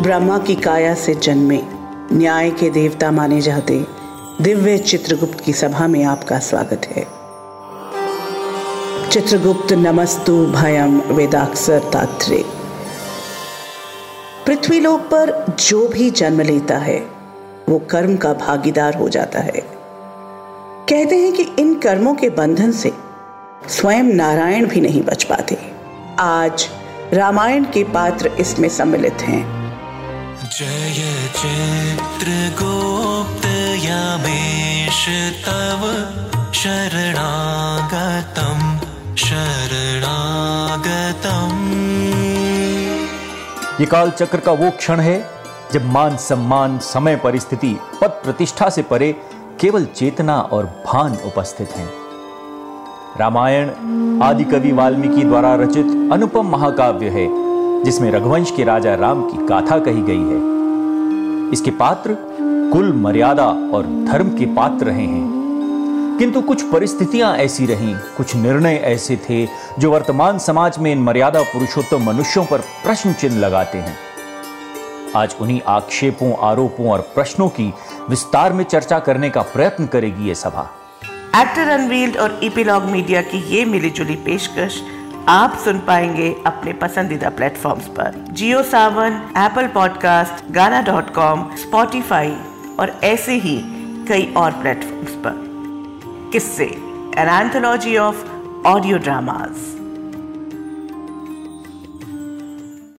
ब्रह्मा की काया से जन्मे। न्याय के देवता माने जाते। दिव्य चित्रगुप्त की सभा में आपका स्वागत है। चित्रगुप्त नमस्तु भयम वेदाक्षर तात्रे। पृथ्वीलोक पर जो भी जन्म लेता है, वो कर्म का भागीदार हो जाता है। कहते हैं कि इन कर्मों के बंधन से स्वयं नारायण भी नहीं बच पाते। आज रामायण के पात्र इसमें सम्मिलित हैं। जय चित्रगुप्त यमेश तव शरणागतम्। ये काल चक्र का वो क्षण है, जब मान सम्मान, समय परिस्थिति, पद प्रतिष्ठा से परे केवल चेतना और भान उपस्थित हैं। रामायण आदि कवि वाल्मीकि द्वारा रचित अनुपम महाकाव्य है जिसमें रघुवंश के राजा राम की गाथा कही गई है। इसके पात्र कुल मर्यादा और धर्म के पात्र रहे हैं। किंतु कुछ परिस्थितियाँ ऐसी रहीं, कुछ निर्णय ऐसे थे, जो वर्तमान समाज में इन मर्यादा पुरुषोत्तम मनुष्यों पर प्रश्न चिन्ह लगाते हैं। आज उन्हीं आक्षेपों, आरोपों और प्रश्नों की विस्तार में चर्चा करने का प्रयत्न करेगी ये सभा। एक्टर अनवील्ड और इपिलॉग मीडिया की ये मिलीजुली पेशकश आप सुन पाएँगे अपने पसंदीदा प्लेटफॉर्म्स पर। Jio Saavn Apple podcast Gaana dot com Spotify और ऐसे ही कई और प्लेटफॉर्म्स पर। किससे? An anthology of audio dramas.